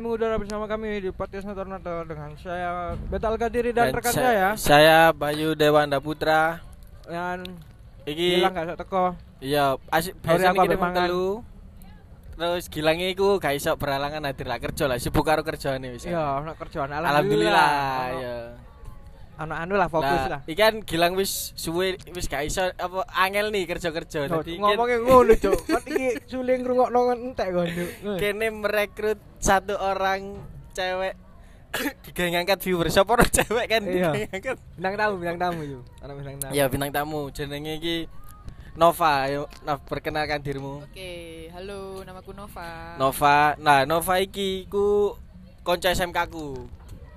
Kembali mengudara bersama kami di podcast Nator dengan saya Betal Kadiri dan, rekan sa- saya Saya Bayu Dewanda Putra. dan Iki bilang gak teko. iya asik kita ambek mangan. telu. Terus gilange iku gak iso beralangan hadir lah kerja lah sibuk karo kerjaane wis. Iya, ana kerjaan Alhamdulillah. alhamdulillah. ya. Ana anu lah fokus lah. Iki kan gilang wis suwe wis gak iso apa angel nih kerja-kerja. Dadi ngomongnya ngono, Cuk. Kok iki suling ngrungokno entek kon, Cuk. kene merekrut satu orang cewek digawe ngangkat viewer siapa orang cewek kan Iya. Bintang tamu, bintang tamu yuk. Ana bintang tamu. ya bintang tamu jenenge iki Nova ayo Nov perkenalkan dirimu Oke, halo, namaku Nova. Nova nah Nova iki ku konco SMK ku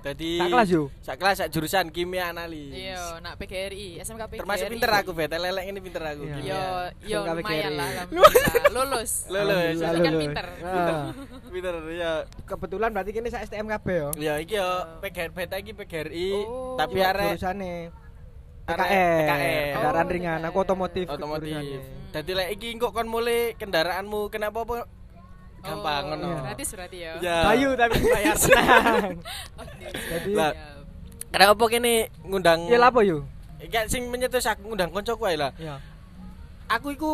Jadi Tak kelas yo. sak kelas sak jurusan kimia analis Iya, nak PGRI, SMK PGRI. termasuk pinter aku bet lelek ini pinter aku Iya. Yo, yo SMK lumayan lah. Lulus. Lulus. Kan pinter. Nah, pinter ya kebetulan berarti kini saya STMKB yo. ya iki yo PGRI beta iki PGRI Oh. tapi arek jurusane PKN. PKN. Kendaraan Oh, ringan. Aku otomotif. otomotif dadi lek iki engko kon mulai kendaraanmu kenapa apa gampang Oh, ngono Iya. Gratis berarti ya. Ya. Bayu tapi bayar tenang. Oke. Jadi Lah. Kenapa kene ngundang ya lapo yo? Iki sing menyetus aku ngundang koncoku ae lah Ya. aku iku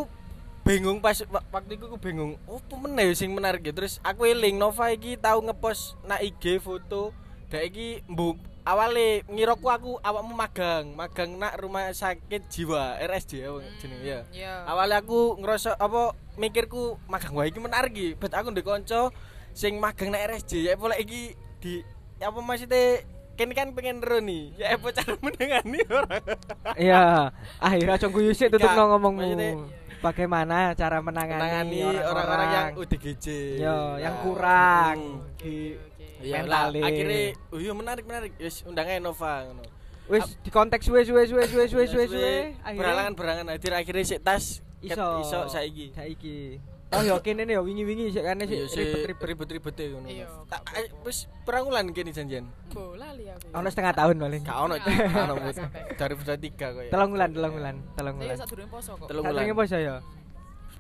bingung pas wa- waktu iku aku bingung opo meneh ya sing menarik ya terus aku eling Nova iki tau ngepost nak IG foto dek iki mbuk awale ngiroku aku awakmu magang magang nak rumah sakit jiwa RSJ ya jenenge ya Iya. awalnya aku ngerasa apa mikirku magang wae iki menarik iki bet aku ndek kanca sing magang nak RSJ ya pola iki di apa maksudnya kene kan pengen ero nih ya apa cara menengani orang Iya, akhirnya cung guyu sik tutup no ngomongmu. Bagaimana cara menangani, menangani orang-orang yang UDGJ Yo, yang kurang hmm. di. Iya lah, akhirnya iya menarik menarik. Wis undang aja Nova ngono. wis di konteks suwe suwe suwe suwe suwe suwe suwe berangan berangan hadir akhirnya sik tas iso. iso saiki. Saiki. Oh yo kene nih yo wingi-wingi sik kan Iya, sik. Sik ribet-ribet. Ribet-ribet ngono. Iya. Tak wis perang wulan kene janjian. Bola li aku. ono setengah tahun paling. Gak ono ono nggak sampai. dari bulan 3 kok ya. telung bulan telung bulan telung Saya bulan. sak poso kok. Telung ini apa saya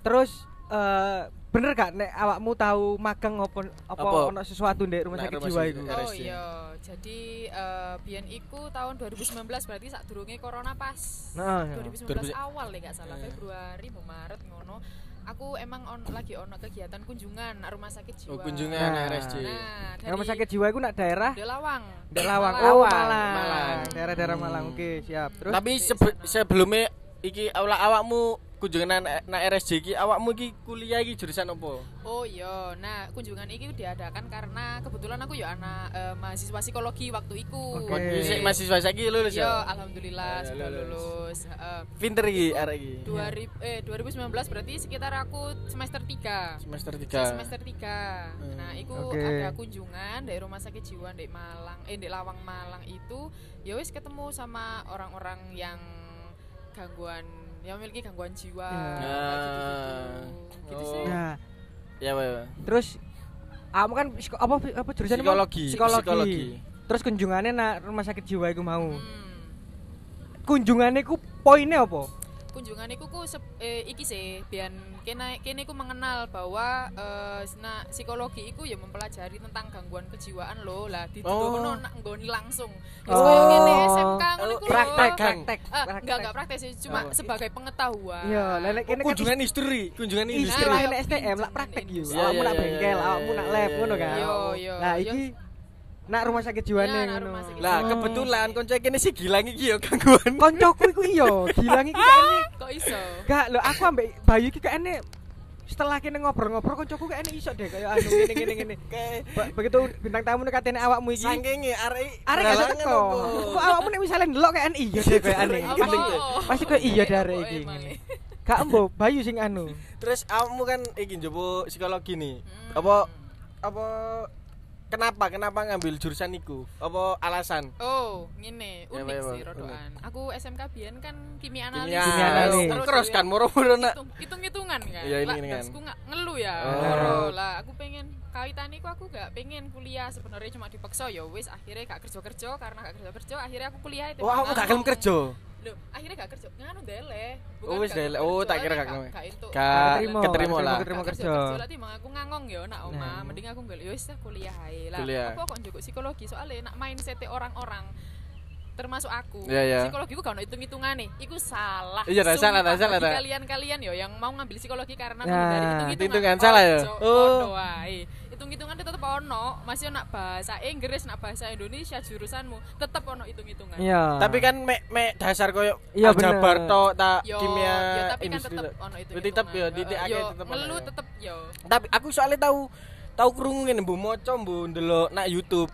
terus eh bener gak nek awakmu tahu magang apa apa ono sesuatu ndek rumah sakit jiwa iku jiwa. Oh iya, jadi eh biyen iku tahun 2019 berarti sak durunge corona pas. nah iya. 2019 awal ya gak salah Eh. Februari mau Maret ngono. Aku emang on, lagi ono kegiatan kunjungan nak rumah sakit jiwa. Oh, kunjungan Nah. RSJ. Nah, dari rumah sakit jiwa iku nak daerah Delawang. Delawang Malang. oh Malang. Malang daerah-daerah Malang oke siap terus Tapi sebe- sebelumnya iki awak awakmu kunjungan na, na RSJ iki awakmu iki kuliah iki jurusan apa? Oh iya, nah kunjungan ini diadakan karena kebetulan aku ya anak eh, mahasiswa psikologi waktu. Oke. Waktu sik mahasiswa saiki lulus Iya, ya. alhamdulillah Ya, sudah lulus. lulus. Heeh. Pinter iki arek iki. 2000 eh 2019 berarti sekitar aku semester 3. Semester Saya 3. semester 3. Hmm. Nah, itu Oke. ada kunjungan dari rumah sakit jiwa di Malang, eh di Lawang Malang itu ya wis ketemu sama orang-orang yang gangguan yang memiliki gangguan jiwa Ya. kayak gitu-gitu. Gitu sih. Nah Ya, Pak. terus kamu kan psiko- apa apa jurusan? Psikologi. psikologi. Psikologi. terus kunjungannya nak rumah sakit jiwa iku mau Hmm. kunjungannya ku poinnya apa kunjungan iku ku sep- eh, iki sih biar kene kene ku mengenal bahwa eh, nah, psikologi iku ya mempelajari tentang gangguan kejiwaan lo lah di Oh. oh. nak nggoni langsung Oh. oh. kene SMK ngono iku praktek praktek Ah, praktek. enggak enggak praktek sih cuma Oh. sebagai pengetahuan iya lelek Oh, kene kan kunjungan istri, kunjungan istri istri. Nah, lah iya, STM lah praktek yo industri. awakmu Iya, nak iya, bengkel iya, awakmu nak lab iya, ngono kan Yo, yo. nah Yo, iki nak rumah sakit jiwa Iya, nih ngono Lah, kebetulan konco kene sih gilang iki ya gangguan. koncoku iku iya gilang iki kayaknya kok iso gak lo aku ambek Bayu iki kayaknya setelah kene ngobrol-ngobrol koncoku kayaknya iso deh kayak anu ngene ngene ngene Kayak begitu bintang tamu nih katanya awakmu iki saking arek Arek gak beralangan teko. apa? Kok awakmu nek misalnya ndelok kayak iya deh kayak aneh. Pasti kayak iya deh arek Apa iki. Gak embo Bayu sing anu. Terus kamu kan iki njobo psikologi nih. Hmm. Apa apa kenapa kenapa ngambil jurusan iku? Apa alasan? Oh, ngene, Ya, unik ya, sih ya, rodoan. Aku SMK biyen kan kimia analis. Kimia, Kimia analis. Terus Terus kan moro-moro nak. hitung hitung hitungan kan Iya, lah hitung-hitungan. terus aku nggak ngeluh ya Oh. Lah aku pengen kaitan iku aku gak pengen kuliah sebenarnya cuma dipaksa ya wis akhirnya gak kerja kerja karena gak kerja kerja akhirnya aku kuliah itu Oh, aku gak gelem kerja. Loh, akhirnya gak kerja nganu dele Oh, wis dele. Oh, tak kira gak gelem. gak itu Gak Keterima, lah. keterima. Kerja. kerja lati emang aku ngangong ya nak oma Nah. mending aku golek ya wis lah kuliah ae lah Kuliah. apa kok njogo psikologi soalnya nak mindset orang-orang termasuk aku Iya, iya. psikologi ku gak ono hitung-hitungan nih iku salah Iya, dah salah, salah, bagi dah. kalian-kalian yo yang mau ngambil psikologi karena Ya. menghindari hitung-hitungan Hitungan salah ya? Ojo, Oh. Hitung-hitungan tetep ono masih nak bahasa Inggris nak bahasa Indonesia jurusanmu tetep ono hitung-hitungan Iya. Tapi kan mek mek dasar koyo Iya, aljabar bener. tok tak yo kimia yo tapi kan tok. ono itu Tetep yo titik akeh tetep ya. tetep yo Tapi aku soalnya tahu tahu krungu ngene mbok maca mbok ndelok nak YouTube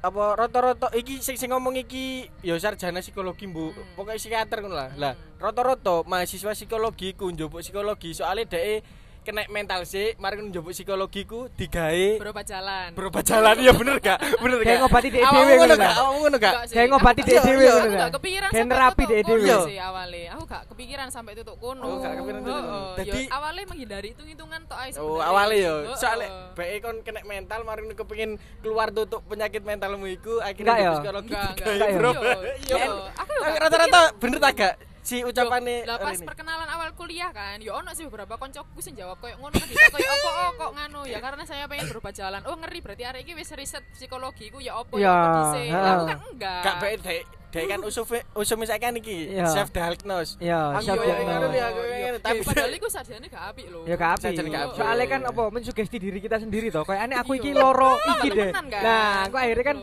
apa rata-rata iki sing sing ngomong iki ya sarjana psikologi mbok Hmm. pokoknya psikiater ngono lah. Lah Hmm. rata-rata mahasiswa psikologi ku njupuk psikologi soalnya dhek kena mental sih, mari njupuk psikologi ku digawe berobat jalan berobat jalan ya bener gak? Bener gak? Kayak ngobati dhek dhewe ngono gak? Awakmu ngono gak? Kayak ngobati dhek Iya, dhewe iya. ngono gak? kepikiran nerapi tutup dhek dhewe. sih awalnya aku gak kepikiran sampai tutup kono Oh, gak kepikiran. Heeh, Dadi- awalnya menghindari hitung-hitungan tok ae Oh, awalnya yo. Soalnya bae kon kena mental mari kepengin keluar tutup penyakit mentalmu iku Enggak akhirnya ya? psikologi enggak enggak. Yo, Iya. aku rata-rata bener tak gak si ucapane lah pas perkenalan awal kuliah kan yo ono sih beberapa koncoku sing jawab koyo ngono kita koyo opo oh, kok nganu ya karena saya pengen berobat jalan oh ngeri berarti arek iki wis riset psikologi ku ya opo Ya, ya opo ha. Lah, aku kan enggak Gak bae dek dek kan usum usum misalkan iki Iya. self diagnose. Iya, Aku self ngono ya Iya. Eh, tapi padahal iku sarjane gak apik lho Ya gak api. Apik. Soalnya kan Iya. apa mensugesti diri kita sendiri toh. Kayak aneh aku Iya. iki loro Lah, iki deh. kan? Nah, aku akhirnya kan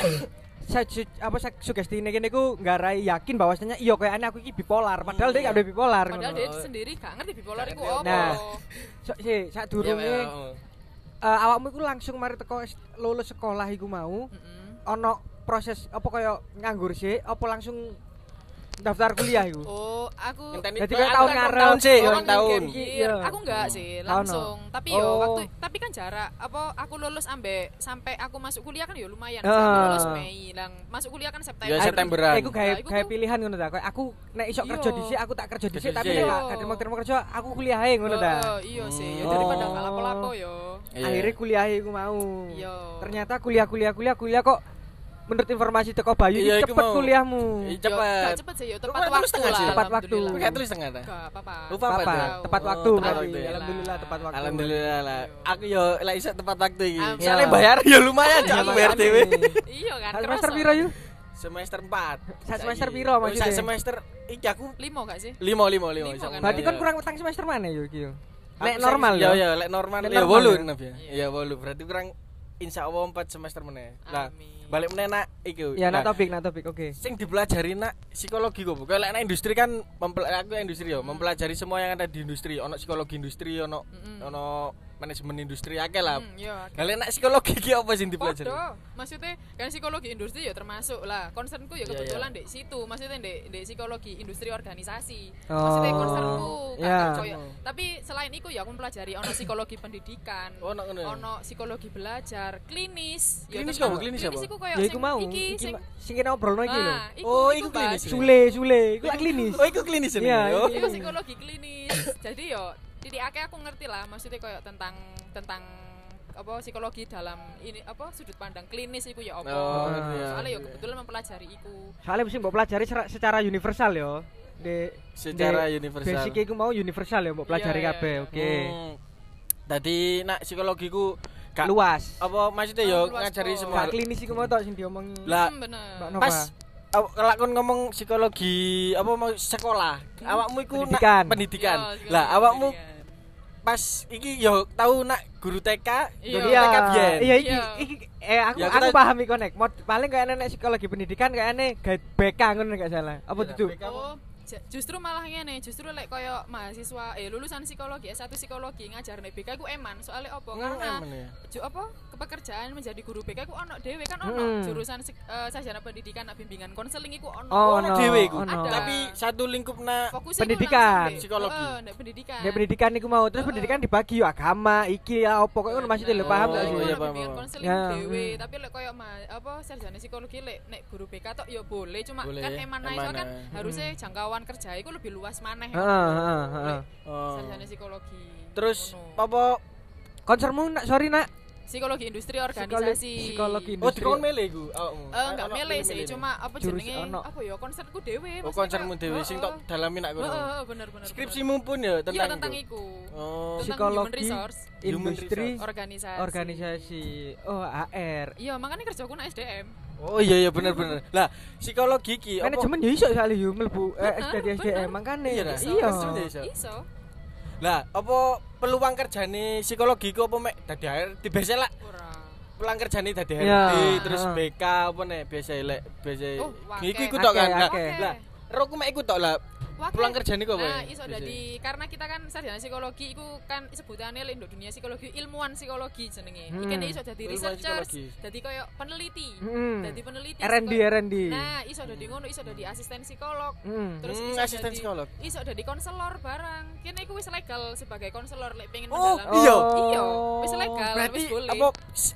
apa saya sugesti ini kene ku ngarai yakin bahwasanya iya kayak aneh aku iki bipolar padahal dia gak ada bipolar. Padahal dia sendiri gak ngerti bipolar iku opo Nah. Si durunge iya, eh, awakmu iku langsung mari teko lulus sekolah iku mau ono proses apa kaya nganggur sih apa langsung daftar kuliah iku Oh, aku Jadi kayak aku tahun kan ngarep. tahun sih, Oh, orang tahun. mikir. Iya. Aku enggak sih, Tahun, langsung. Tapi yo Oh. waktu tapi kan jarak apa aku lulus ambek sampai aku masuk kuliah kan yo lumayan. Ah. Aku lulus Mei, lang masuk kuliah kan September. Ya, Septemberan. Eh, iku gawe Nah, iku gawe tuh- pilihan ngono ta. Kayak aku nek iso Iya. kerja dhisik aku tak kerja dhisik Kerja tapi nek gak Iya. terima-terima kerja aku kuliah ae ngono ta. Oh, iya sih. Ya Hmm. daripada Oh. lapo-lapo yo. Iya. Akhirnya kuliah iku mau. Iya. Ternyata kuliah kuliah kuliah kuliah kok menurut informasi teko Bayu Iya, cepet mau. kuliahmu. Iya, Yo, cepet. cepet sih yo, tepat waktu tulis tengah lah. sih. Tepat waktu. alhamdulillah. Pakai tulis tengah ta? Gak apa-apa. Lupa apa? Tepat Oh, waktu tepat berarti. waktu ya. Alhamdulillah tepat waktu. Alhamdulillah lah. Aku yo lek iso tepat waktu iki. Soalnya bayar yo lumayan Iya, cak aku bayar dhewe. Iya kan. Semester piro yuk? Semester 4. Sak semester piro maksudnya? Sak semester iki aku Limo gak sih? 5 5 5 Limo kan? Berarti kan kurang utang semester mana yuk iki? yo? Sek- normal ya ya. ya lek normal Lek ya normal 8 ya? Ya. Ya 8 berarti kurang insya Allah 4 semester meneh. Lah Amin. Balik meneh nak iku. Ya nak Nah, topik, nak topik. Oke. sing dipelajari nak psikologi kok bukan lek nak industri kan mempel aku industri yo mempelajari semua yang ada di industri ono psikologi industri ono Mm-mm. ono manajemen industri akeh lah Hmm, iya. Lah lek nak psikologi ki apa sing dipelajari Podo, maksudnya kan psikologi industri ya termasuk lah. Concernku ya Iya, kebetulan di situ, maksudnya di, di psikologi industri organisasi. Oh, Maksudnya concernku kan iya. koyo- Tapi selain itu ya aku mempelajari ono psikologi pendidikan, Oh, ono ngono ya? ono psikologi belajar, klinis. Klinis tentang- apa? Klinis apa? iku koyo Ya iku mau. Iki Iki sing sing kena obrolno iki lho. Nah, iku, Oh, iku klinis. Sule, sule, iku klinis. oh iku klinis ini Iya, oh. iya. Iku psikologi klinis. Jadi yo titik akeh aku ngerti lah maksudnya koyo tentang tentang apa psikologi dalam ini apa sudut pandang klinis iku ya apa. Oh, iya. Soalnya yo Iya. kebetulan mempelajari iku. Soalnya mesti mbok pelajari secara, secara universal yo. Di secara di universal Basic iku mau universal ya mbok pelajari Iya, iya, kabeh. iya. Oke. Hmm. Tadi nak psikologi ku gak Luas. apa maksudnya Oh, yo luas ngajari kok. semua Gak klinis iku mau tok sing diomongi. Lah, Hmm, pas kalau kon ngomong psikologi apa mau sekolah awakmu iku nak Pendidikan. pendidikan Yo, lah awakmu pendidikan. Pas iki yo tahu nak guru TK Iya. guru Iya, TK biyen iya iki, Iya. iki eh aku Ya, aku kita- paham iku nek. Mod, paling kayak nenek psikologi pendidikan kayak ane guide BK ngono gak salah. Apa Iya, itu? BK. Oh, justru malah ngene, justru lek koyo mahasiswa eh lulusan psikologi S1 psikologi ngajar nek BK ku eman. Soalnya opo? Hmm, Karena ya. ju apa kepekerjaan menjadi guru BK ku ono dhewe kan ono Hmm. jurusan eh, sarjana pendidikan nak bimbingan konseling iku ono. Oh, ono no, dhewe iku. ono. Ada. tapi satu lingkup na Pendidikan. Psikologi. Nek pendidikan. Nek pendidikan iku mau terus Heeh. pendidikan dibagi yo agama, iki ya opo kok ngono maksudnya lho paham gak Oh, sih? iya, iya, paham, konseling Ya, dhewe, hmm. tapi lek koyo apa sarjana psikologi lek nek guru BK tok ya boleh, cuma Boleh, kan eman kan harusnya jangkauan kerja iku lebih luas maneh. Heeh, heeh, heeh. Oh. Sarjana psikologi. terus apa Konsermu nak sorry nak psikologi industri organisasi. psikologi Oh, industri. dikon mele iku. awakmu. Eh enggak mele sih, cuma apa jenenge? Apa ya konserku dhewe. Oh, konsermu dhewe sing tok dalami nak Heeh, kono. bener bener. Skripsimu pun ya tentang Iya tentang iku. Oh. Psikologi. industri organisasi. organisasi. Oh, AR. Iya, makanya kerjaku nak SDM. Oh iya iya bener bener. Lah, psikologi ki apa? Manajemen ya iso soalnya yo mlebu eh, dari SDM makane. Iya, iso. Iso. Lah, apa peluang kerjane psikologi ku apa mek dadi HRD biasa lah Ora. peluang kerjane dadi HRD terus. BK apa nih biasa lek biasa Oh, wake. iku iku tok kan. Lah roku mek iku tok lah Wah, peluang kayak- kerjane ku apa? Nah, ya? iso dadi karena kita kan sarjana psikologi iku kan sebutannya lek dunia psikologi ilmuwan psikologi jenenge. Hmm. Iki iso dadi psikologi. dadi koyo peneliti. Hmm. Dadi peneliti. R&D R&D. Nah, iso dadi ngono, iso dadi asisten psikolog. Hmm. Terus Hmm, iso asisten dadi- psikolog. Iso dadi konselor barang. Kene iku wis legal sebagai konselor lek pengen Oh, iya. Iya, wis legal, Berarti wis boleh. apa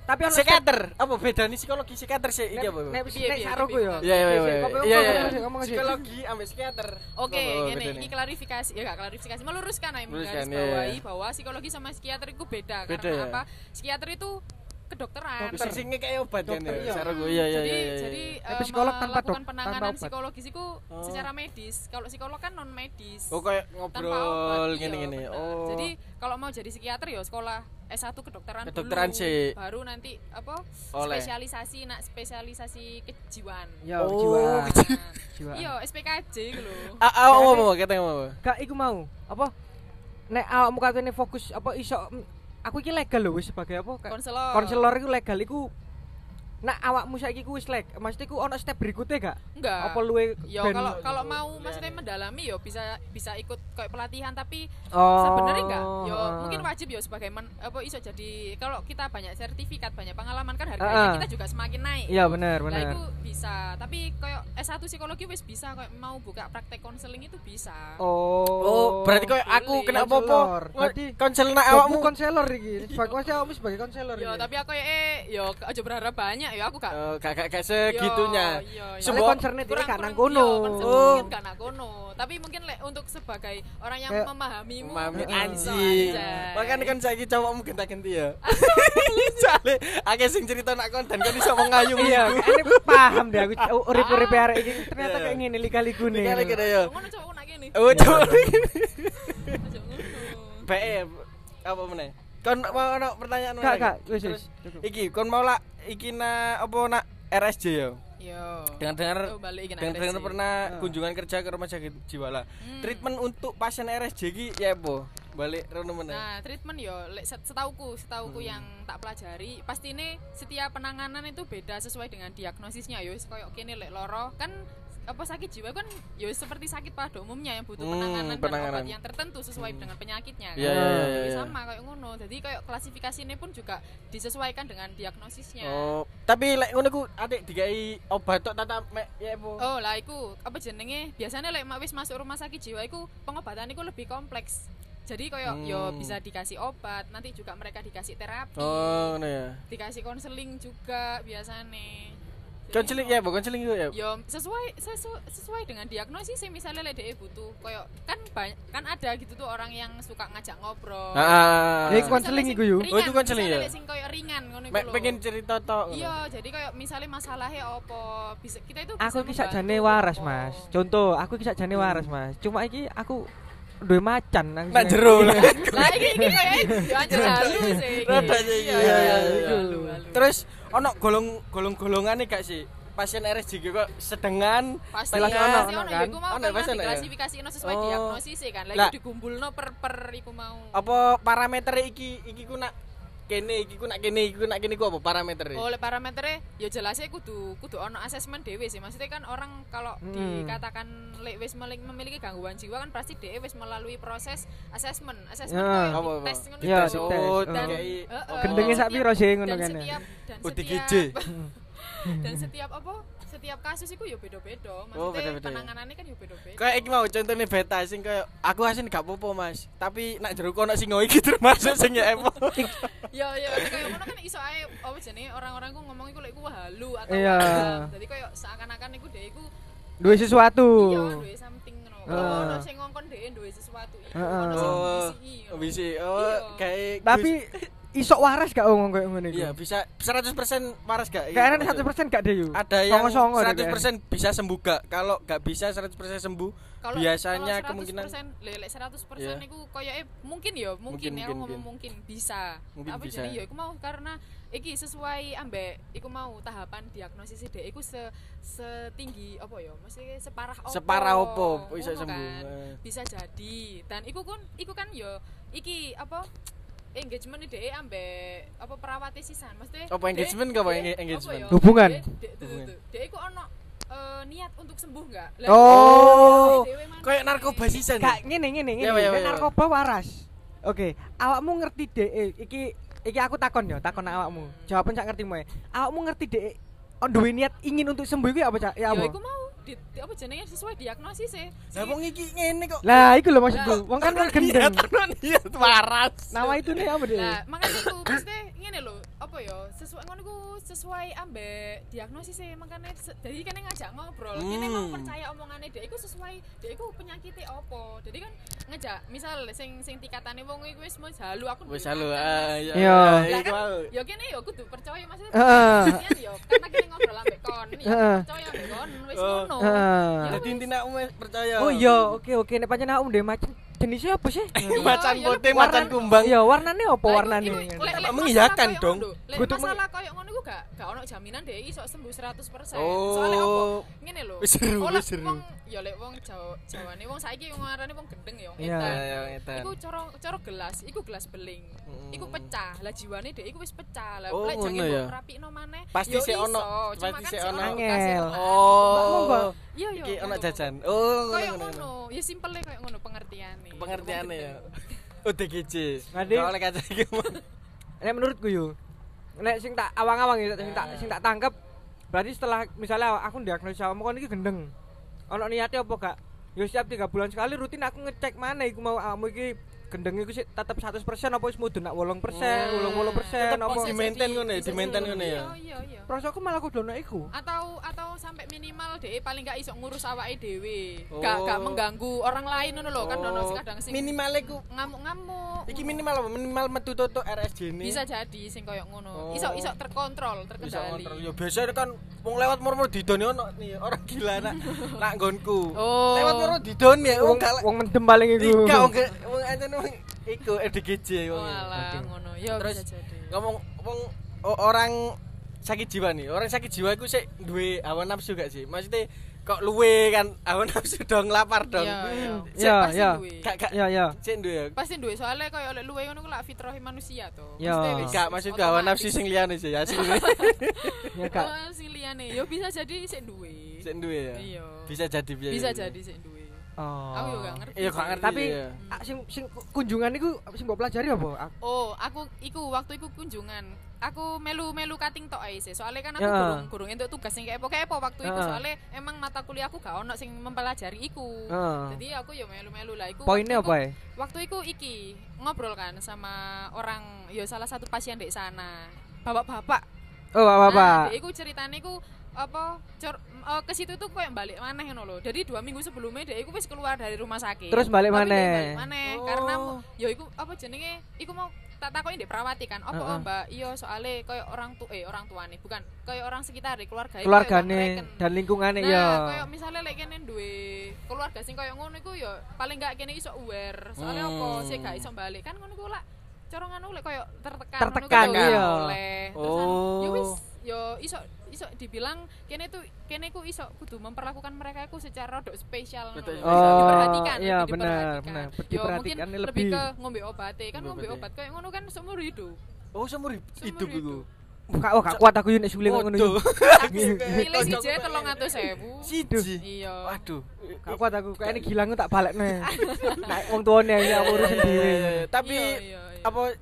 Tapi ono psikiater? Apa bedanya psikologi psikiater sih iki apa? Nek nek yo. Iya iya iya. Ngomong- Iya iya. sih. Psikologi ambek psikiater. Oke, Gini, bedanya? ini klarifikasi ya gak klarifikasi, meluruskan aja Meluruskan, menggaris bawahi iya. bahwa psikologi sama psikiater itu beda, Beda, karena ya? apa? Psikiater itu kedokteran. Sing sing kayak obat kan Dokter, ya. iya. Saroku iya iya jadi iya. iya. jadi Tapi eh, psikolog tanpa dok- penanganan tanpa obat. psikologis itu Oh. secara medis. Kalau psikolog kan non medis. Oh kayak ngobrol iya, gini-gini. Oh. Jadi kalau mau jadi psikiater ya sekolah S1 kedokteran Kedokteran dulu, sih. baru nanti apa? Oleh. Spesialisasi nak spesialisasi kejiwaan. Ya, Oh, jiwa. kejiwaan. Jiwa. Iya, SPKJ gitu loh. Ah, ah, apa apa kata apa? Gak iku mau. Apa? Nek awakmu katene fokus apa iso aku iki legal lho wis sebagai apa? Konselor. Konselor iku legal iku Nak awakmu saiki ku wis leg, maksudnya ku ono step berikutnya gak? Enggak. Apa luwe Ya kalau kalau mau maksudnya mendalami ya bisa bisa ikut kayak pelatihan tapi oh, sebenarnya enggak. Ya ah. mungkin wajib ya sebagai men, apa iso jadi kalau kita banyak sertifikat, banyak pengalaman kan harganya ah. kita juga semakin naik. Iya bener Lah bener. itu bisa, tapi kayak S1 psikologi wis bisa kayak mau buka praktek konseling itu bisa. Oh. Oh, berarti kayak aku kena apa-apa. Berarti konsel nak awakmu konselor iki. Sebagai maksudnya awakmu sebagai konselor. Iki. tapi aku ya eh ya aja berharap banyak ya aku gak Eh, gak gak segitunya. Yo, iya, iya. Soalnya Sebuah- concernnya kurang nang kurang- kono. iya, Oh. mungkin gak nang kono tapi mungkin lek untuk sebagai orang yang Kayak- memahamimu mungkin bisa anjing. Makanya kan saiki cowokmu genta-genti ya. Soale akeh sing cerita nak kon dan kon iso mengayum Iya, ini paham deh aku urip-urip arek iki ternyata Iya. kayak ngene lika-liku nih. Kali kene ya. ngono cowok nak kene Oh, coba. aja ngono BE apa meneh? Kon mau ono pertanyaan Kak, kak, wis wis. Iki kon mau lah iki na apa nak RSJ ya? Yo Oh, iki nak dengar-dengar RSJ. pernah Ah. kunjungan kerja ke rumah sakit jiwa lah. Hmm. Treatment untuk pasien RSJ ki ya apa? Balik rono meneh. Nah, treatment yo setauku, setauku Hmm. yang tak pelajari, pasti ini setiap penanganan itu beda sesuai dengan diagnosisnya yo. Koyo kene lek loro kan apa sakit jiwa kan yo seperti sakit pada umumnya yang butuh Hmm, penanganan, penanganan. dan obat yang tertentu sesuai dengan penyakitnya. Kan. iya, iya, Jadi iya. sama kayak ngono. Jadi kayak klasifikasi ini pun juga disesuaikan dengan diagnosisnya. Oh, tapi lek ngono ku adik dikai obat tok tata mek ya apa? Oh lah iku apa jenenge biasanya lek mak wis masuk rumah sakit jiwa iku pengobatan iku lebih kompleks jadi koyo yo Hmm. bisa dikasih obat nanti juga mereka dikasih terapi Oh, ya. dikasih konseling juga biasanya Konseling ya, bukan konseling itu ya. yo sesuai sesu- sesuai dengan diagnosis sih misalnya lek DE butuh koyo kan banyak kan ada gitu tuh orang yang suka ngajak ngobrol Heeh. Jadi Misalnya konseling sing iku yo. Oh, itu konseling ya? sing koyo ringan ngono iku lho. pengen cerita tok. Iya, jadi kayak misalnya masalahnya apa bisa kita itu Aku sakjane membantu waras. Mas. Contoh, aku iki sakjane waras, Mas. Cuma iki aku duwe macan nang sini. jero lah. Iki iki yo halu sih. Rada iya, Iya, iya, iya, iya. Terus ono golong golong-golongan nih gak sih? Pasien RSJ kok sedengan pasti ya, ono, ono kan? Ono, kan pasti ono ya? diklasifikasi sesuai Oh. diagnosis sih kan. Lah dikumpulno per per iku mau. apa parameter iki iki ku nak kene iki ku nak kene iki ku nak kene ku apa parameter Oleh parameternya ya jelasnya kudu kudu ono asesmen dhewe sih. Maksudnya kan orang kalau Hmm. dikatakan lek wis memiliki gangguan jiwa kan pasti dhewe wis melalui proses asesmen. Asesmen Ya. kayak Apa, di apa? tes ngono Ya, iku. dites. Oh, Dan-. Gendenge sak piro sih ngono dan setiap dan UTGJ. setiap dan setiap apa setiap kasus itu ya beda-beda maksudnya Oh, beda-beda ya. penanganannya kan ya beda-beda Kayak iki mau contohnya beta sing kayak aku asin gak apa-apa Mas, tapi nak jero kono sing iki termasuk sing ya apa. ya ya kayak ngono kan iso ae apa jenenge orang-orang ku ngomong iku lek iku halu atau Iya. jadi kayak seakan-akan iku dhek iku Duwe sesuatu. iya duwe something ngono Heeh. ono sing ngongkon dhek duwe sesuatu Heeh. ono sing Oh, ngono. bisa. Oh, Iya. kayak Tapi isok waras gak ngomong kayak ngono iku? Iya, bisa 100% waras gak? Iya, Kayaknya maksud- 100% gak deh yuk. Ada yang deh 100% bisa sembuh gak? Kalau gak bisa 100% sembuh, Kalau biasanya kemungkinan 100% lelek 100% Iya. niku koyoke mungkin ya, mungkin, Mungkin, ya mungkin, ngomong mungkin bisa. Mungkin Tapi bisa. jadi ya iku mau karena iki sesuai ambek iku mau tahapan diagnosis dhek iku se setinggi apa ya? Mesti separah opo. separah opo bisa sembuh. kan. Eh. Bisa jadi. Dan iku kan iku kan ya iki apa engagement dhek ambek apa perawate sisan. Mesti Apa engagement gak, Pak? Enge- engagement? Hubungan. Hubungan. Dhek iku ono eh, niat untuk sembuh enggak? Oh. Kayak narkoba sisan. Gak ngene ngene ngene. Ya, ya, ya. narkoba waras. Oke, awakmu ngerti dek iki iki aku takon ya, takon awakmu. Jawaban sak ngerti moe. Awakmu ngerti dek oh, duwe niat ingin untuk sembuh iku apa Cak? Ya Ya apa? iku mau di, di- apa jenenge sesuai diagnosis e. Lah wong iki ngene kok. Lah, iku lho maksudku. Wong kan wong gendeng. Niat waras. Nama itu nih apa deh? Lah, makanya itu mesti ngene lho, apa ya? Sesuai ngono iku sesuai ambek diagnosis e, makanya jadi kan ngajak ngobrol, kene mau Hmm. percaya omongane dhek iku sesuai dhek iku penyakitnya apa. Jadi kan ngajak misal sing sing tikatane wong iku wis wis halu aku Wis duwe halo. mantan, Ah, Mas. iya. Iya. Iku kan, mau. ya kene ya kudu percaya maksudnya. Kan ya karena kene ngobrol ambek kon, ya percaya ambek kon wis Oh. ngono. Ya Jadi aku wis percaya. Oh iya, oke oke nek pancen awakmu ndek macam jenisnya apa sih? macan Iya, putih, macan warna- kumbang. Iya, warnane apa warnane? mengiyakan dong? Kudu masalah koyo ngono iku gak gak ono jaminan dhek iso sembuh 100%. Oh. Soalnya apa? Ngene lho. Wis seru, wis seru. Ya lek wong Jawa Jawane wong saiki wong ngarani wong gendeng ya, wong Iya. edan. Iya. Iku cara cara gelas, iku gelas beling. Mm. Iku pecah. Lah jiwane dhek iku wis pecah. Lah Oh, lek jange ya. rapikno maneh. Pasti ya sik ono, cuma pasti kan sik ono. Oh. Iya, iya. Iki ngono. jajan. Oh, Kayak ngono. Ya simpel kayak ngono pengertiane. Pengertiane ya. ODGJ. Gak oleh kaca iki. Nek menurutku yo. Nek sing tak awang-awang ya sing tak sing tak tangkep berarti setelah misalnya aku diagnosis awakmu kon iki gendeng. Ono niate apa gak? Yo setiap 3 bulan sekali rutin aku ngecek mana iku mau awakmu iki gendeng iku sih tetep 100% apa wis mudun nak 8%, 80% Tetep apa? di maintain ya, bisa di maintain ngono ya. Iya, iya, iya. Prosoku malah kudu ono iku. atau atau sampai minimal deh paling gak iso ngurus awake dhewe Oh. gak gak mengganggu orang lain ngono lho kan ono Oh, kadang sing minimal iku ngamuk-ngamuk iki minimal apa? Minimal metu toto RSJ ini. bisa jadi sing koyo ngono Oh. iso iso terkontrol bisa terkendali kontrol. Ya biasa kan wong lewat murmur didoni ono nih, orang gila nak nak nggonku. Oh. Lewat murmur didoni ya Wong wong mendem paling iku. Ika wong wong aja wong iku RDGJ wong. Walah ngono. Ya Terus bisa jadi. ngomong wong orang sakit jiwa nih. Orang sakit jiwa itu sih duwe hawa nafsu gak sih? Maksudnya kok luwe kan hawa nafsu dong lapar dong? Iya, iya. Iya, iya. duwe. gak gak Ya ya. sih duwe pasti duwe. Soalnya koyo oleh luwe ngono ku lak fitrah manusia to. Ya. Wis gak maksud hawa nafsu sing liyane sih asli. Ya gak. Sing liyane. Ya bisa jadi sik duwe. Sing duwe ya? Iya. Bisa jadi bisa bisa jadi sik duwe Oh. aku juga ngerti iya gak ngerti Tapi iya. ah, sing sing kunjungan iku sing mbok pelajari apa? Aku- Oh, aku iku waktu iku kunjungan. Aku melu-melu cutting tok ae sih. Soalnya kan aku Ya. gurung gurung entuk tugas sing kayak kepo waktu iku Ya. soalnya emang mata kuliahku gak ono sing mempelajari iku. Heeh. Jadi aku ya melu-melu lah iku. Poinnya waktu apa iku- ya? Waktu iku iki ngobrol kan sama orang ya salah satu pasien di sana. Bapak-bapak. Oh, Bapak. Nah, iku ceritane iku apa cor, eh, ke situ tuh kayak balik maneh ngono lho. Jadi dua minggu sebelumnya dia iku wis keluar dari rumah sakit. Terus balik maneh. balik maneh Oh. karena ya iku apa jenenge? Iku mau tak takoki ndek perawati kan. Apa Heeh. oh, Mbak? Iya soalnya kayak orang tu eh orang tua nih, bukan kayak orang sekitar di keluarga Keluargane dan lingkungannya Nah, ya. kayak misalnya lek kene duwe keluarga sing kayak ngono iku ya paling gak kene iso aware. Soalnya Hmm. apa sih gak iso balik kan ngono iku lak cara ngono lek koyo tertekan Tertekan, ngono ya iya. oleh. Terusan ya Oh. wis yo iso iso dibilang kene tuh kene ku iso kudu memperlakukan mereka ku secara rodok spesial ngono spesial. diperhatikan Oh, iya, lebih benar, diperhatikan. benar. Yo mungkin lebih lebih. ke ngombe obat kan Ngombe ngombe obat. kayak ngono kan seumur hidup oh seumur hidup iku Kak, oh, gak kuat aku nek suling ngono. Waduh. milih siji 300.000 siji iya waduh Gak kuat aku. Kayak ini gilang tak balekne. Nek wong tuane ya aku urusin dhewe. tapi Iya, iya, iya. apa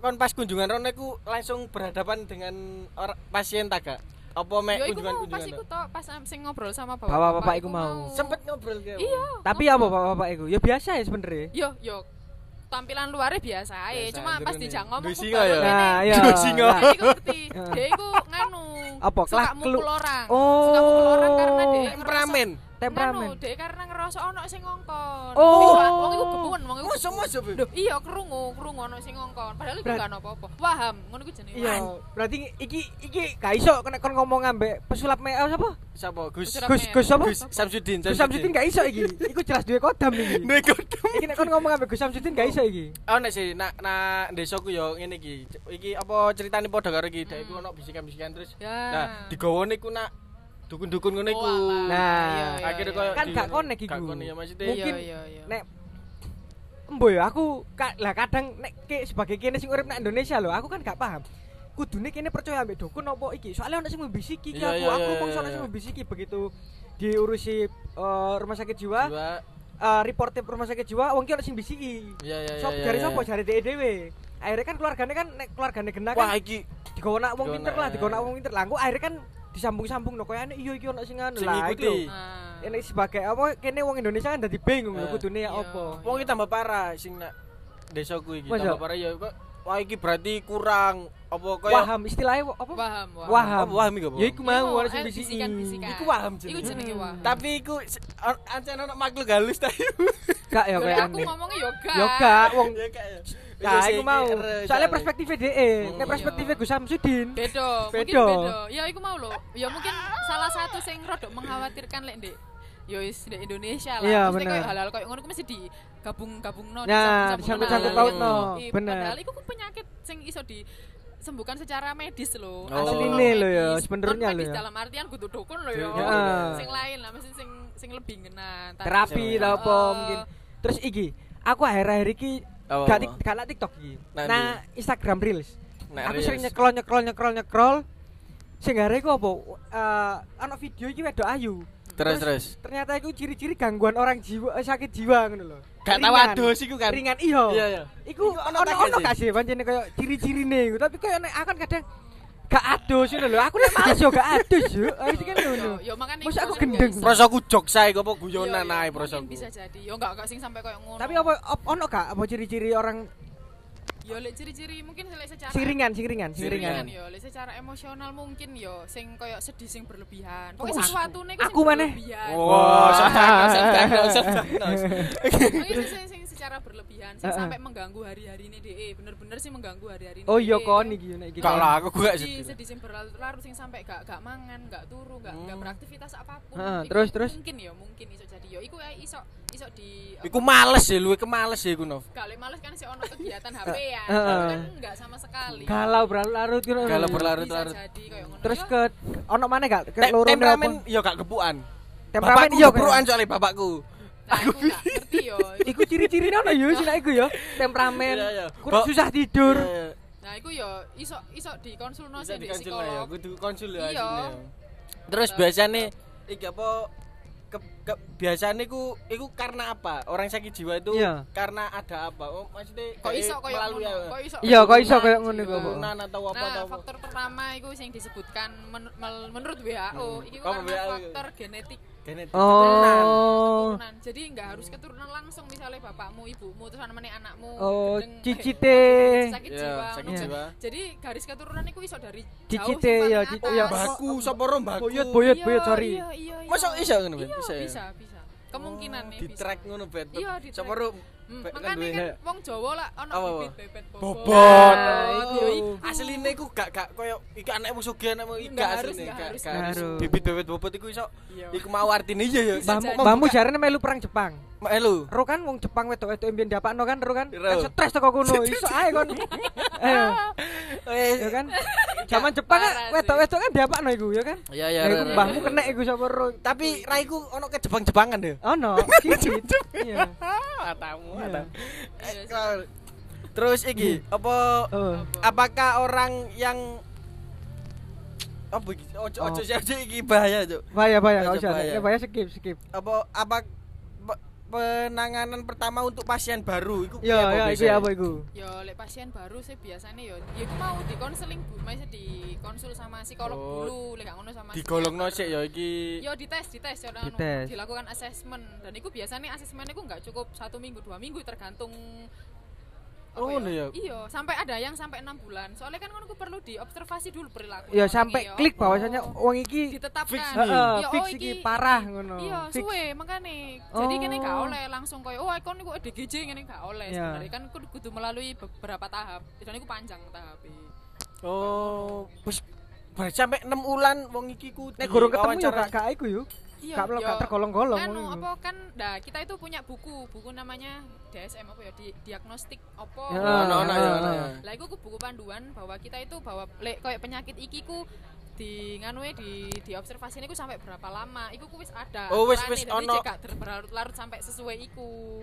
kon pas kunjungan rono iku langsung berhadapan dengan orang pasien tak gak? Apa mek Yo iku kunjungan mau pas kunjungan? iku tok pas sing ngobrol sama bapak Bapak-bapak iku mau. Sempet ngobrol ke? Iya. Tapi apa bapak-bapak iku? Ya biasa ya sebenarnya. Yo yo tampilan luarnya biasa Biasa, cuma pas dijak ngomong singa ya? Nah, iya. Dua singa. Dia iku ngerti. Dia iku nganu. Apa? Suka Kelak- mukul orang. Oh. Suka mukul orang karena dia Temperamen. Temperamen. Nganu, dek karena ngerasa ono sing ngongkon. Oh. Wong iku gebuwen, wong iku. Mosok. Be? Duh, iya krungu, krungu ono sing ngongkon. Padahal iku gak apa-apa. Paham, ngono iku jenenge. Iya, berarti iki iki gak iso kena kon ngomong ambek pesulap me eh, siapa? Siapa? Gus. Gus Gus apa? Gus Samsudin. Gus Samsudin gak iso iki. Iku jelas duwe kodam iki. Nek kodam. Iki nek kon ngomong ambek Gus Samsudin gak iso iki. Oh nek sih nak nak desaku yo ngene iki. Iki apa ceritane padha karo iki. Dek iku ono bisikan-bisikan terus. Nah, digawone iku nak dukun-dukun ngono iku. Oh. Nah, Iya, iya, Akhirnya iya. koyo Kan gak konek iku. Gak konek ya maksudnya. Mungkin iya, iya, iya. Nek Embo ya aku ka, lah kadang nek ke, sebagai kene sing urip nang Indonesia lho, aku kan gak paham. Kudune kene percaya ambek dukun apa iki? Soalnya ono sing membisiki ki Iya, aku, iya, aku iya, mongso ono iya. sing membisiki begitu diurusi eh, rumah sakit jiwa, Jiwa. eh, report rumah sakit jiwa wong ki ono sing bisiki. Iya iya iya. Sop jare iya. sapa jare dhewe. Akhirnya kan keluargane kan nek keluargane genah Wah kan iki digawa nak wong pinter lah, ya. digawa nak wong pinter lah. Engko akhirnya kan disambung-sambung no koyane iya iki ono sing anu Sing lah iki. Nah. Ini sebagai apa kene wong Indonesia kan dadi bingung lho Eh. kudune Iya. apa. wong iki tambah parah sing nak desaku iki Masa? tambah parah ya kok wah iki berarti kurang apa koyo Waham istilahnya apa? Waham. Apa waham iku apa? Ya iku mau ono sing bisikan-bisikan. Iku waham Iku jenenge. jenenge Hmm. waham. Tapi iku ancen ono makhluk halus ta. Gak ya kayak aku ngomongnya yo gak. Yo gak wong Ya ya. Nah, Iya, iku sih, mau. Soalnya perspektifnya DE, nek perspektifnya Gus Samsudin. Beda, mungkin beda. Ya iku mau lho. Ya mungkin salah satu sing rodok mengkhawatirkan lek Ndek. Ya wis di Indonesia lah. Iya, Mesti koyo hal-hal koyo ngono ku mesti digabung-gabungno, Nah, disambung-sambungno. disangkut-sangkut pautno, Iya, bener. Padahal iku ku penyakit sing iso disembuhkan secara medis loh. Oh. Asline lho ya, sebenarnya lho medis ya. dalam artian kudu dukun lho ya. Ya. Sing lain lah, mesti sing sing lebih ngena. Terapi Iya. lah apa Oh. mungkin. Terus iki, aku akhir-akhir iki Apa, gak tik- gak TikTok iki. Nah, Nah, Instagram Reels. Nah, aku Reels. sering nyekrol nyekrol nyekrol nyekrol. Sing gare iku apa? Ana video iki wedok ayu. Terus terus. Ternyata iku ciri-ciri gangguan orang jiwa eh, sakit jiwa ngono lho. Gak Ringan. adus iku kan. Ringan iya. Iya iya. Iku ono ono sih? gak sih pancene koyo ciri-cirine iku, tapi koyo nek akan kadang gak adus ngono lho. Aku nek males yo gak adus yo. Harus kan ngono. Yo, iku aku gendeng? Prosoku jok sae apa Yo, guyonan yo, ae prosoku. Bisa jadi. Yo enggak enggak sing sampai koyo ngono. Tapi apa ono gak apa ciri-ciri orang yo lek ciri-ciri mungkin lek secara sing ringan, sing ringan, sing sing ringan. ringan yo lek secara emosional mungkin yo sing koyo sedih sing berlebihan. Oh, Pokoknya aku- sesuatu nih aku sedang. Mungkin sing, sing secara berlebihan sing sampai mengganggu hari-hari ini deh. Bener-bener sih mengganggu hari-hari ini. Oh iya kon iki nek iki. Gak lah, aku gak sedih sedih. sing berlarut-larut sing sampai gak gak mangan, gak turu, gak gak Hmm. beraktivitas apa pun. Terus, terus? mungkin ya, mungkin yo. Iku eh, iso iso di Iku males ya, luwe kemales ya iku Nov. Kali males kan sih ono kegiatan HP ya. Heeh. kan enggak sama sekali. Galau berlarut ngono. Galau berlarut-larut. Terus Yo, ke ono mana gak ke loro Temperamen yo gak kepuan. Temperamen iya kepuan soalnya bapakku. nah, aku gak ngerti yo. Iku ciri-ciri ono yo sih nek iku yo. Temperamen, Iya, iya. kurang susah tidur. Iya, iya. Nah, iku yo iso iso dikonsulno sih di dikonsul ya, psikolog. kudu konsul ya. Iya. Terus biasanya iki apa ke, ke biasanya iku iku karena apa? Orang sakit jiwa itu Iya. karena ada apa? Oh, maksudnya Kok iso koyo melalui ngono? apa? Kok iso? Iya, kok iso koyo ngono iku? Turunan atau apa Nah, faktor pertama itu yang disebutkan men- menurut WHO, Hmm. itu Apa karena WHO? faktor genetik Genetik keturunan. Oh. keturunan. Jadi nggak harus keturunan langsung misalnya bapakmu, ibumu, terus anemane anakmu. Oh, gendeng, cicite. eh, sakit Iya, jiwa. sakit ngono. jiwa. Jadi garis keturunan itu iso dari Cicite, jauh ya, paling cici- atas. ya. Baku sapa ro baku? Boyot, boyot, boyot, sorry. Iya, iya, iya. Masa iso ngono, Bisa bisa, bisa. Kemungkinan nih di bisa. track ngono bet. Iya, di Sapa track. Hmm, kan makanya kan wong Jawa lah ono Apa, apa? bibit bebet bobot. Nah, Yo, itu. iku. Asline iku gak gak koyo iki anakmu sugih anakmu iki gak harus, asline gak harus. gak Nggak harus. harus. Bibit bebet bobot iku iso Iya. iku mau artine iya ya. Bisa Mbahmu jarene melu perang Jepang. Melu. Ro kan wong Jepang wedok-wedok mbien diapakno kan ro kan. Ro. Kan stres teko kono. Iso ae kon. Ayo, Eh, ya kan. Zaman Jepang kan wedok-wedok kan diapakno iku ya kan. Iya iya. Iku mbahmu kena iku sapa ro. Tapi raiku ono ke Jepang-Jepangan deh. Ono. Iya. Matamu, Iya. matamu. Iya, Eh, kalau- Terus iki apa Oh. apakah orang yang apa? Ojo Oh. ojo ojo iki bahaya, Cuk. Bahaya bahaya usah. bahaya. Ya bahaya skip skip. Apa apa penanganan pertama untuk pasien baru iku Ya ya iku ya apa iku? Yo lek pasien baru sih biasanya yo ya iku mau dikonseling bu, masih dikonsul sama psikolog Oh, dulu, lek gak ngono sama digolongno sik ya iki. Yo dites, dites ya anu, Dites. dilakukan asesmen dan itu biasanya asesmen itu nggak cukup satu minggu dua minggu tergantung Oh, ngono ya? Iya, sampai ada yang sampai enam bulan. Soalnya kan kan aku perlu diobservasi dulu perilaku. Ya orang sampai iki, klik bahwasanya wong iki ditetapkan. Fix heeh Ya, fix oh, iki parah ngono. Iya, suwe makane. Jadi Oh. kene gak oleh langsung koyo oh ikon niku DGJ ngene gak oleh Iya. sebenarnya kan kudu, kudu melalui beberapa tahap. Jadi niku panjang tahap Oh, wis sampai 6 bulan wong iki ku Nek gurung ketemu yo diwawancara. gak gak iku yo. Iya, Gak melo yo. gak tergolong-golong Anu ngono. apa kan nah kita itu punya buku, buku namanya DSM apa ya di diagnostik apa. Ya, Ono ono ya. Ah. ono ya. Lah ku buku panduan bahwa kita itu bahwa lek koyo penyakit iki ku di nganue di diobservasi niku sampai berapa lama iku ku wis ada Oh, wis- wis ono. berlarut-larut sampai sesuai iku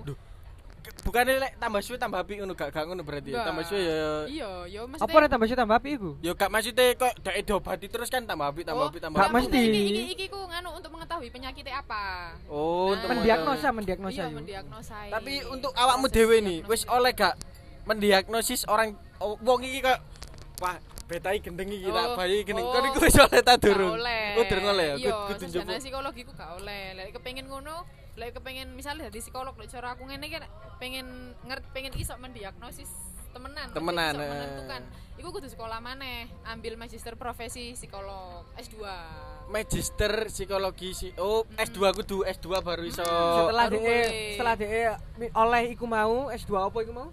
Bukannya lek tambah suwe tambah api ngono gak gak ngono berarti. ya? Enggak. Tambah suwe ya iya yo Apa maksudnya nek tambah sih tambah api iku? Ya gak maksudnya kok dek diobati terus kan tambah api tambah Oh, api tambah gak api. mesti. Iki, iki, iki ku nganu untuk mengetahui penyakitnya apa. Oh, Nah. untuk Mendiagnosa, mendiagnosa iya, yo. mendiagnosa. Tapi untuk awakmu dhewe nih, wis oleh gak mendiagnosis orang oh, wong iki kok wah betai gendeng iki tak Oh, bayi gendeng. oh. Kok niku wis oleh ta Gak durung? oleh. Oh, durung oleh ya. Iya, Kudu njupuk. psikologi ku gak oleh. Lek kepengin ngono, lek kepengin misalnya dadi psikolog lek cara aku ngene kan pengen ngerti pengen iso mendiagnosis temenan. Temenan, iso eh. menentukan. Iku kudu sekolah maneh, ambil magister profesi psikolog S2. Magister psikologi si Oh, S2 kudu S2 baru iso Setelah DE setelah DE oleh iku mau S2 apa iku mau?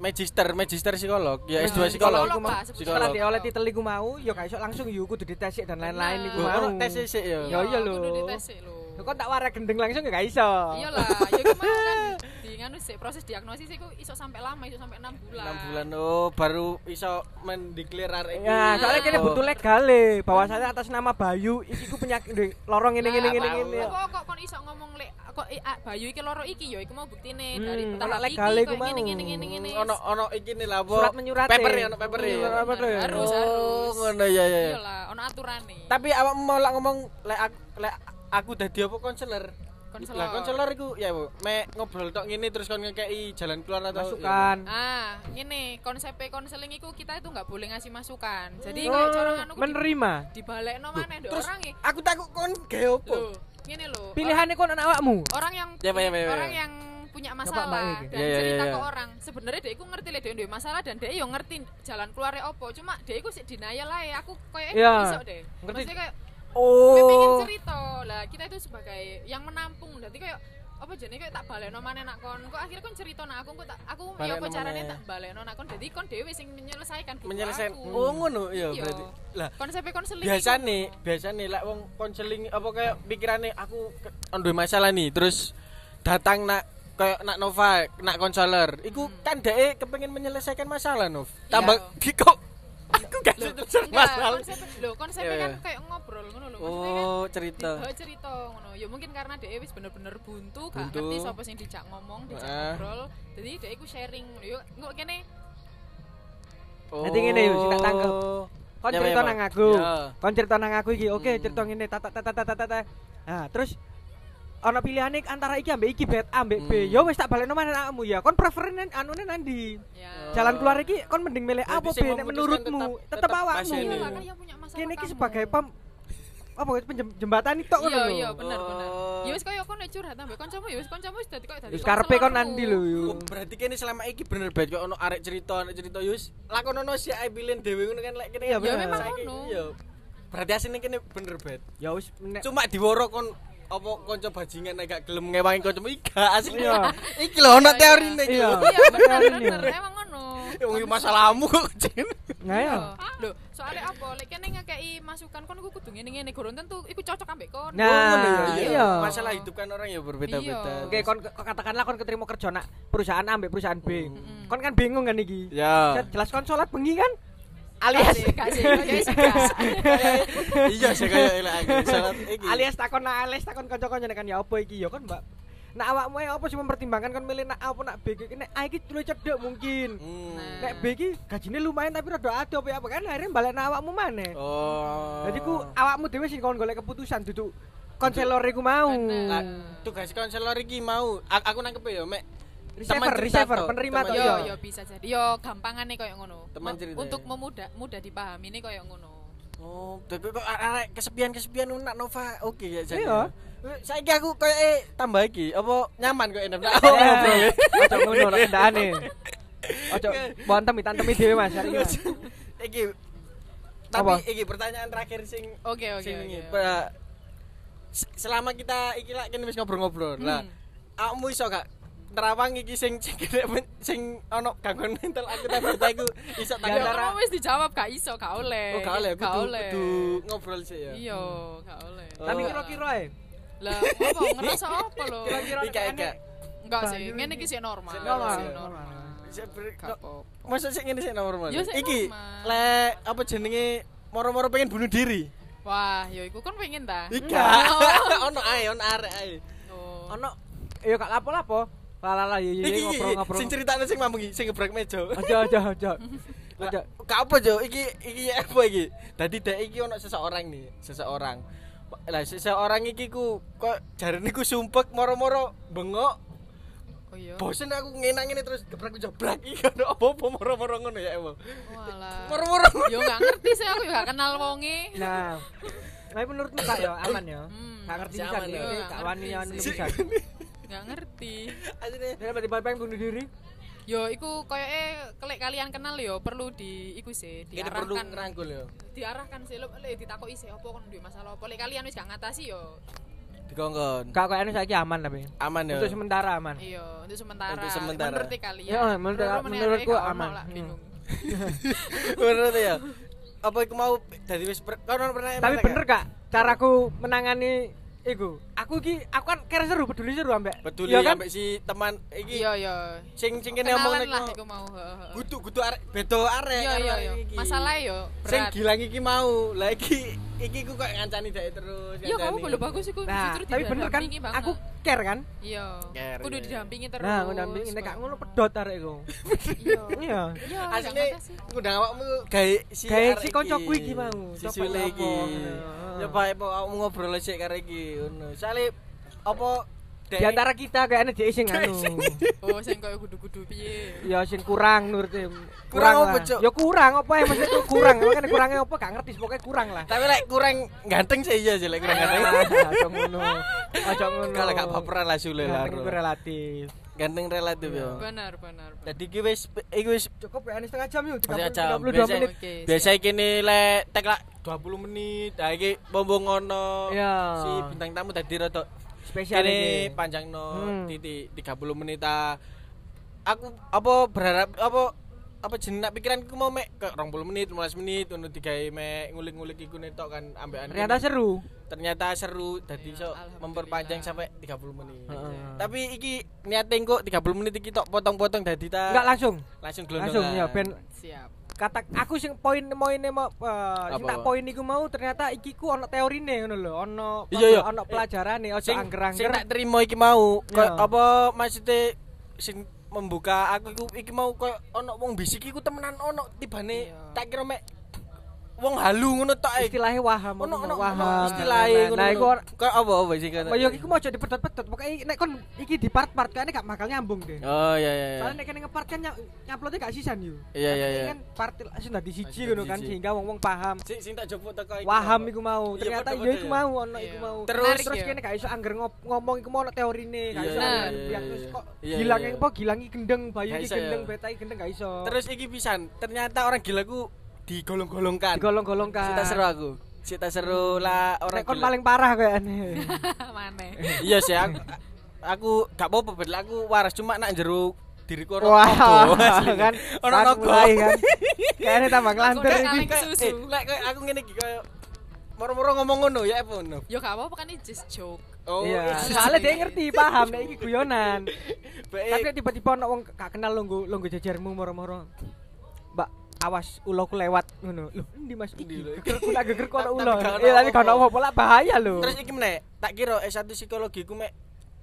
magister magister psikolog. Ya Nah, S2 psikolog. psikolog Setelah Psikolog. DE oleh titel iku mau, yo gak iso langsung yo kudu ditesik dan lain-lain iku Oh, mau. tes sik ya. Ya iya lho. Kudu dites lho. Yo kok tak warak gendeng langsung gak iso. Iyalah, ya mau kan di nganu sih proses diagnosis iku iso sampai lama, iso sampai 6 bulan. 6 bulan oh baru iso mendeklar arek iki. Ya, soalnya kene Oh. butuh legal e, bahwasanya atas nama Bayu iki ku penyakit lorong ngene ngene Lah, ngene tahu. ngene. Kok kok kon iso ngomong lek kok ah, Bayu iki loro iki ya iku mau buktine Hmm, dari tahap iki legale iku mau. ngene ngene ngene ngene. ono ono iki nih lah? Surat menyurate. Paper ya, ono paper ya. Iya, apa tuh ya? Harus, Oh, harus. ngono ya ya. ya. Iyalah, ono aturane. Tapi awak mau ngomong lek lek aku dadi apa konselor? Konselor. Lah konselor iku ya, Bu. Me ngobrol tok ngene terus kon ngekeki jalan keluar atau Masukan. Ah, ngene konsep konseling iku kita itu nggak boleh ngasih masukan. Jadi Oh, kayak cara anu menerima. dibalekno maneh ndek Terus orang aku takut kon gawe opo? Lho, ngene lho. Pilihannya kon anak awakmu. orang yang Ya, Pak, ya, Pak, ya, orang ya. yang punya masalah dan Ya, ya, cerita ya, ke ya. orang sebenarnya dia iku ngerti lek dia masalah dan dia yo ngerti jalan keluarnya opo cuma dia iku sik denial ae aku koyo Iya. iso deh Ngerti. maksudnya kayak Oh. kayak pengen cerita lah kita itu sebagai yang menampung. Berarti kayak apa jadi kayak tak balekno maneh nak kon. Kok akhirnya kon cerita nak aku kok tak aku ya Balekno apa caranya tak balekno nak kon. Jadi kon dhewe sing menyelesaikan Menyelesaikan. Oh ngono. Ya berarti. Lah konsepnya konseling biasane biasane lek wong konseling apa kayak pikirane aku duwe masalah nih terus datang nak kayak nak Nova nak konselor. Iku kan dhek kepengen menyelesaikan masalah Nov. Tambah Iya. kok aku gak Enggak, masalah konsepnya, lho, konsepnya Iya, kan iya. kayak ngobrol ngono lho. Maksudnya kan oh cerita Tiba cerita ngono. Ya mungkin karena dia wis bener-bener buntu, gak Buntu. ngerti sapa sing dijak ngomong, dijak Ah. ngobrol. Jadi dia iku sharing ngono. Yo engko kene oh Nanti ngene yuk, tak tangkep. Kon Ya, cerita ya, nang aku. Ya. Kon cerita nang aku iki. Oke, Hmm. cerita ngene tata tata tata tata. Nah, terus ana pilihane antara iki ambek iki bet ambek B. Hmm. Yo wis tak balekno maneh anakmu ya. Kon preferen anune nandi. ya Jalan keluar iki kon mending milih apa B nek menurutmu. tetap- Tetep tetap awakmu. Iya. Kene iki kamu. sebagai pem apa penjem- jembatan itu ngono Iya iya bener bener. Oh. Ya wis koyo kon nek curhat ambek kancamu ya wis kancamu wis dadi koyo dadi. Wis karepe kon nandi lho yo. Oh, berarti kene selama iki bener banget kok ono arek cerita arek cerita yus lakonono si ae pilih dhewe ngono kan lek kene bener. memang ngono. iya berarti asine kene bener banget Ya wis cuma diworo kon apa kanca bajingan nek gak gelem ngewangi kancamu iki gak asli Iya. iki lho iya. teorine iki Iya. bener emang ngono. Wong iki masalahmu kok Nah ya. Lho, soalnya apa? Lek kene ngekeki masukan kon iku kudu ngene-ngene, gurun tentu iku cocok ambek kon. Nah, Oh, ya, iya. masalah hidup kan orang ya berbeda-beda. Oke, kon katakanlah kon keterima kerja nak perusahaan A ambek perusahaan B. Kon kan bingung kan iki. ya Jelas kon sholat bengi kan? Alias sih, ya iya sih kayak alias takon nak alias takon kanca-kanca kan ya apa iki ya kan Mbak. Nak awakmu ae apa sih mempertimbangkan kan milih nak apa nak B iki nek A iki luwih mungkin. Hmm. Nah. Nek B iki gajine lumayan tapi rada ado apa ya apa kan akhirnya balik nak awakmu maneh. oh Jadi ku awakmu dhewe sing kon golek keputusan duduk konselor iku mau. Tugas konselor iki mau aku nangkep ya mek Receiver, teman cerita receiver, toh, penerima teman toh, Yo iya. yo bisa jadi. Yo gampangane koyo ngono. Teman cerita Untuk ya. memudah mudah dipahami ini koyo ngono. Oh, tapi kok arek kesepian-kesepian nak Nova oke ya jadi. Iya. Saiki aku koyo eh tambah iki apa nyaman kok enak. Eh, Ojo ngono lek ndakane. Ojo bontem tantemi dhewe Mas. serius. iki tapi iki pertanyaan terakhir sing Oke oke oke. selama kita iki lak kene wis ngobrol-ngobrol. Lah, Hmm. awakmu iso gak nerawang iki sing sing sing ono gangguan mental aku tak berita iku iso tak Ya, Ya antara- kan wis dijawab gak iso, gak oleh. Oh, gak oleh, Gak oleh. kudu ngobrol sih ya. Iya, gak oleh. Tapi Oh. kira-kira ae. Lah, apa ngerasa apa lho? Kira-kira ika. Enggak sih, ngene iki sih normal. Sik normal. Masa sih ngene sih normal. Ya, Iki normal. le apa jenenge moro-moro pengen bunuh diri. Wah, yo iku kan pengen ta. Ika. ono ae, ono arek ae. Oh. Ono ya gak lapo-lapo. Lala ya ya Iki iki, ngobrol-ngobrol. sing ceritane sing mamung iki, sing gebrak meja. Aja aja aja. Aja. Kak apa Jo? Iki iki apa iki? Dadi dek iki ono seseorang nih, seseorang. Lah seseorang iki ku kok jarene ku sumpek moro-moro bengok. Oh iya. Bosen aku ngenang ini terus gebrak jebrak iki ono apa-apa moro-moro ngono ya Allah. Walah. Moro-moro. Yo gak ngerti sih aku yo gak kenal wonge. Nah. Tapi menurutmu kak ya aman ya? Gak ngerti nih, ya. ngerti wani wani bisa. Gak ngerti. Dia tiba-tiba pengen bunuh diri. Yo iku koyoke kelek kalian kenal yo perlu di iku sih Kene perlu diarahkan ngerangkul ya. diarahkan sih lo lek ditakoki sih apa kon duwe masalah apa lek kalian wis gak ngatasi yo Dikongkon. Kak kayaknya saiki aman tapi. Aman ya. Untuk sementara aman. iya untuk sementara Untuk sementara. menurut kalian Ya, menurut- Menurut menurutku aman. Hmm. Bener ya. Apa iku mau dadi wis kono pernah Tapi bener gak? kak, caraku menangani iku. Aku ki aku kan kira seru, peduli seru ambek. Peduli Iya kan? ambek si teman iki iya iya sing sing kene omong lah nek iku mau heeh. kudu kudu arek beda arek iya iya arek iya masalah yo sing gilang iki mau lah iki iki ku kok ngancani dhek terus iya kamu belum bagus iku Nah, justru tapi bener kan didampingi aku care kan? iya Care, kudu iya. didampingi terus Nah, ngendampingi nek gak ngono pedot arek iku. iya Iya. iya asline ngundang awakmu gawe si Gawe si koncoku iki mau, si coba iki ngono. coba apa awakmu ngobrol sik karo iki ngono soalnya apa Di antara kita kayaknya dia sing anu. oh sing koyo kudu-kudu piye Ya sing kurang nurute. Kurang apa, lah. Cuk? Ya kurang apa ya maksudku kurang. Makane kurangnya apa gak ngerti pokoknya kurang lah. tapi lek kurang ganteng sih iya sih lek kurang ganteng Aja ngono. Aja ngono. kalau gak baperan lah Sule lah relatif. Ganteng relatif ya benar benar jadi iki wis iki wis Cukup ya setengah jam yuk. Setengah jam. 32 Biasa- menit. Biasa iki nih lek tek lak 20 menit nah iki bombong ngono si bintang tamu tadi rada Spesial ini. panjang no Hmm. titik 30 menit ah. aku apa berharap apa apa jeneng nak pikiranku mau mek ke 20 menit 15 menit ngono digawe mek ngulik-ngulik iku netok kan ambekan Ternyata seru. ternyata seru dadi Iya, iso alhamdulillah. memperpanjang sampai 30 menit. Heeh. Tapi iki niate engko 30 menit iki tok potong-potong dadi ta Enggak langsung. langsung gelondongan. Langsung ya ben siap kata aku sing poin poinnya mau uh, sing Apa, tak poin iku mau ternyata iki ku ono teorine ngono lho ono Iya, iya. ono pelajarane ojo sing sing angger-angger tak terima iki mau kok Ya. apa maksudnya sing membuka aku iku iki mau koyo ono wong bisik iku temenan ono tibane Iya. tak kira mek wong halu ngono tok ae. istilahnya waham Ono ono waham ono istilahnya ngono. nah iku kok apa apa sih kan? Oh ya iku mau jadi pedot-pedot pokoknya nek kon iki di part-part kayaknya gak bakal nyambung deh Oh iya iya iya. soalnya nek kene ngepart kan ny- nyuploadnya gak sisan yo Iya, iya, Tapi iya. kan part langsung dadi siji ngono kan sehingga wong-wong paham Sing sing tak jupuk teko iki. waham iku mau Iya, ternyata padha-padha ya iku mau ono Iya. iku mau Terus- terus ya. kene gak iso angger ngomong iku mau ono teorine gak Iya, iso iya, iya, iya, terus iya. kok Iya, gilang iya. apa gilangi gendeng bayu gendeng betai gendeng gak iso Terus iki pisan, ternyata orang gila ku digolong-golongkan. digolong-golongkan Cita seru aku. Cita seru lah orang kon paling parah kayaknya mana Iya sih aku aku gak apa-apa bedel aku waras cuma nak jero diriku ora Wah, nogo, asli. kan Ora Kan nogo. kan kayaknya tambah ngelantur iki Kayak- susu. eh, lek kayak aku ngene iki kayak moro-moro ngomong ngono ya apa ngono. yo gak apa-apa kan ini just joke Oh, Iya, soalnya dia ngerti, paham, nek iki guyonan. Tapi tiba-tiba ono wong gak kenal lunggu lunggu jajarmu moro-moro. Awas uloku lewat ngono. Loh, endi Mas iki? Lho? Gegerku nak gegerku ono Tapi ulo. Iya, tapi gak ono lah bahaya lho. Terus iki meneh, tak kira S1 psikologi ku mek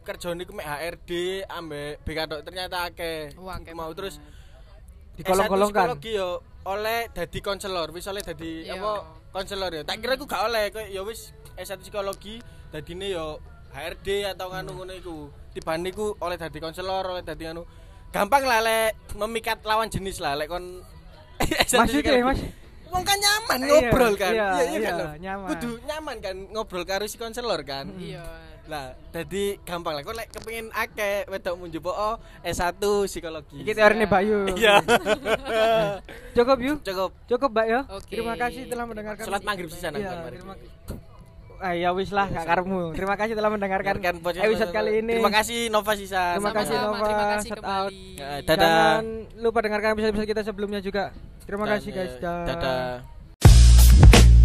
kerjane ku mek HRD ambek BK tok ternyata akeh. Mau terus Digolong-golongkan. S1 psikologi yo oleh dadi konselor, wis oleh dadi Iya. apa konselor ya. Tak kira iku gak oleh kok ya wis S1 psikologi dadine yo HRD atau nganu ngono iku. Tibane iku oleh dadi konselor, oleh dadi anu. Gampang lah lek memikat lawan jenis lah lek kon S1 Maksudnya, psikologi. Mas? Wong kan nyaman Iya, ngobrol kan. iya, Iya iya iya, kan. Nyaman. Kudu nyaman kan ngobrol karo si konselor kan. iya Lah, jadi gampang lah. Kok lek kepengin akeh wedok munjupo oh, S1 psikologi. Iki teorine Bayu. Iya. Cukup yuk. Cukup. Cukup, Mbak ya. Oke. Terima kasih telah mendengarkan. Salat maghrib sisan Iya, aku mari. Ah, ya wis lah gak karepmu. Terima kasih telah mendengarkan Dengarkan podcast episode kali ini. Terima kasih Nova Sisan. Terima kasih, Nova. Terima kasih Shout kembali. out. Ya, dadah. Jangan lupa dengarkan episode-episode kita sebelumnya juga. Terima Dan, kasih guys. eh, Dadah.